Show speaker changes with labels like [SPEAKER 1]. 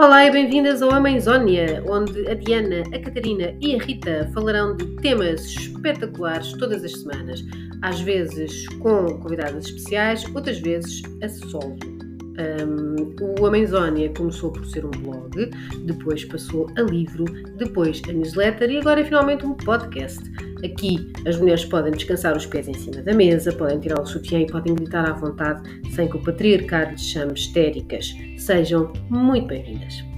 [SPEAKER 1] Olá e bem-vindas ao Amazónia, onde a Diana, a Catarina e a Rita falarão de temas espetaculares todas as semanas, às vezes com convidadas especiais, outras vezes a solo. Um, o Amazónia começou por ser um blog, depois passou a livro, depois a newsletter e agora é finalmente um podcast. Aqui as mulheres podem descansar os pés em cima da mesa, podem tirar o sutiã e podem gritar à vontade sem que o patriarcado lhes chame histéricas. Sejam muito bem-vindas.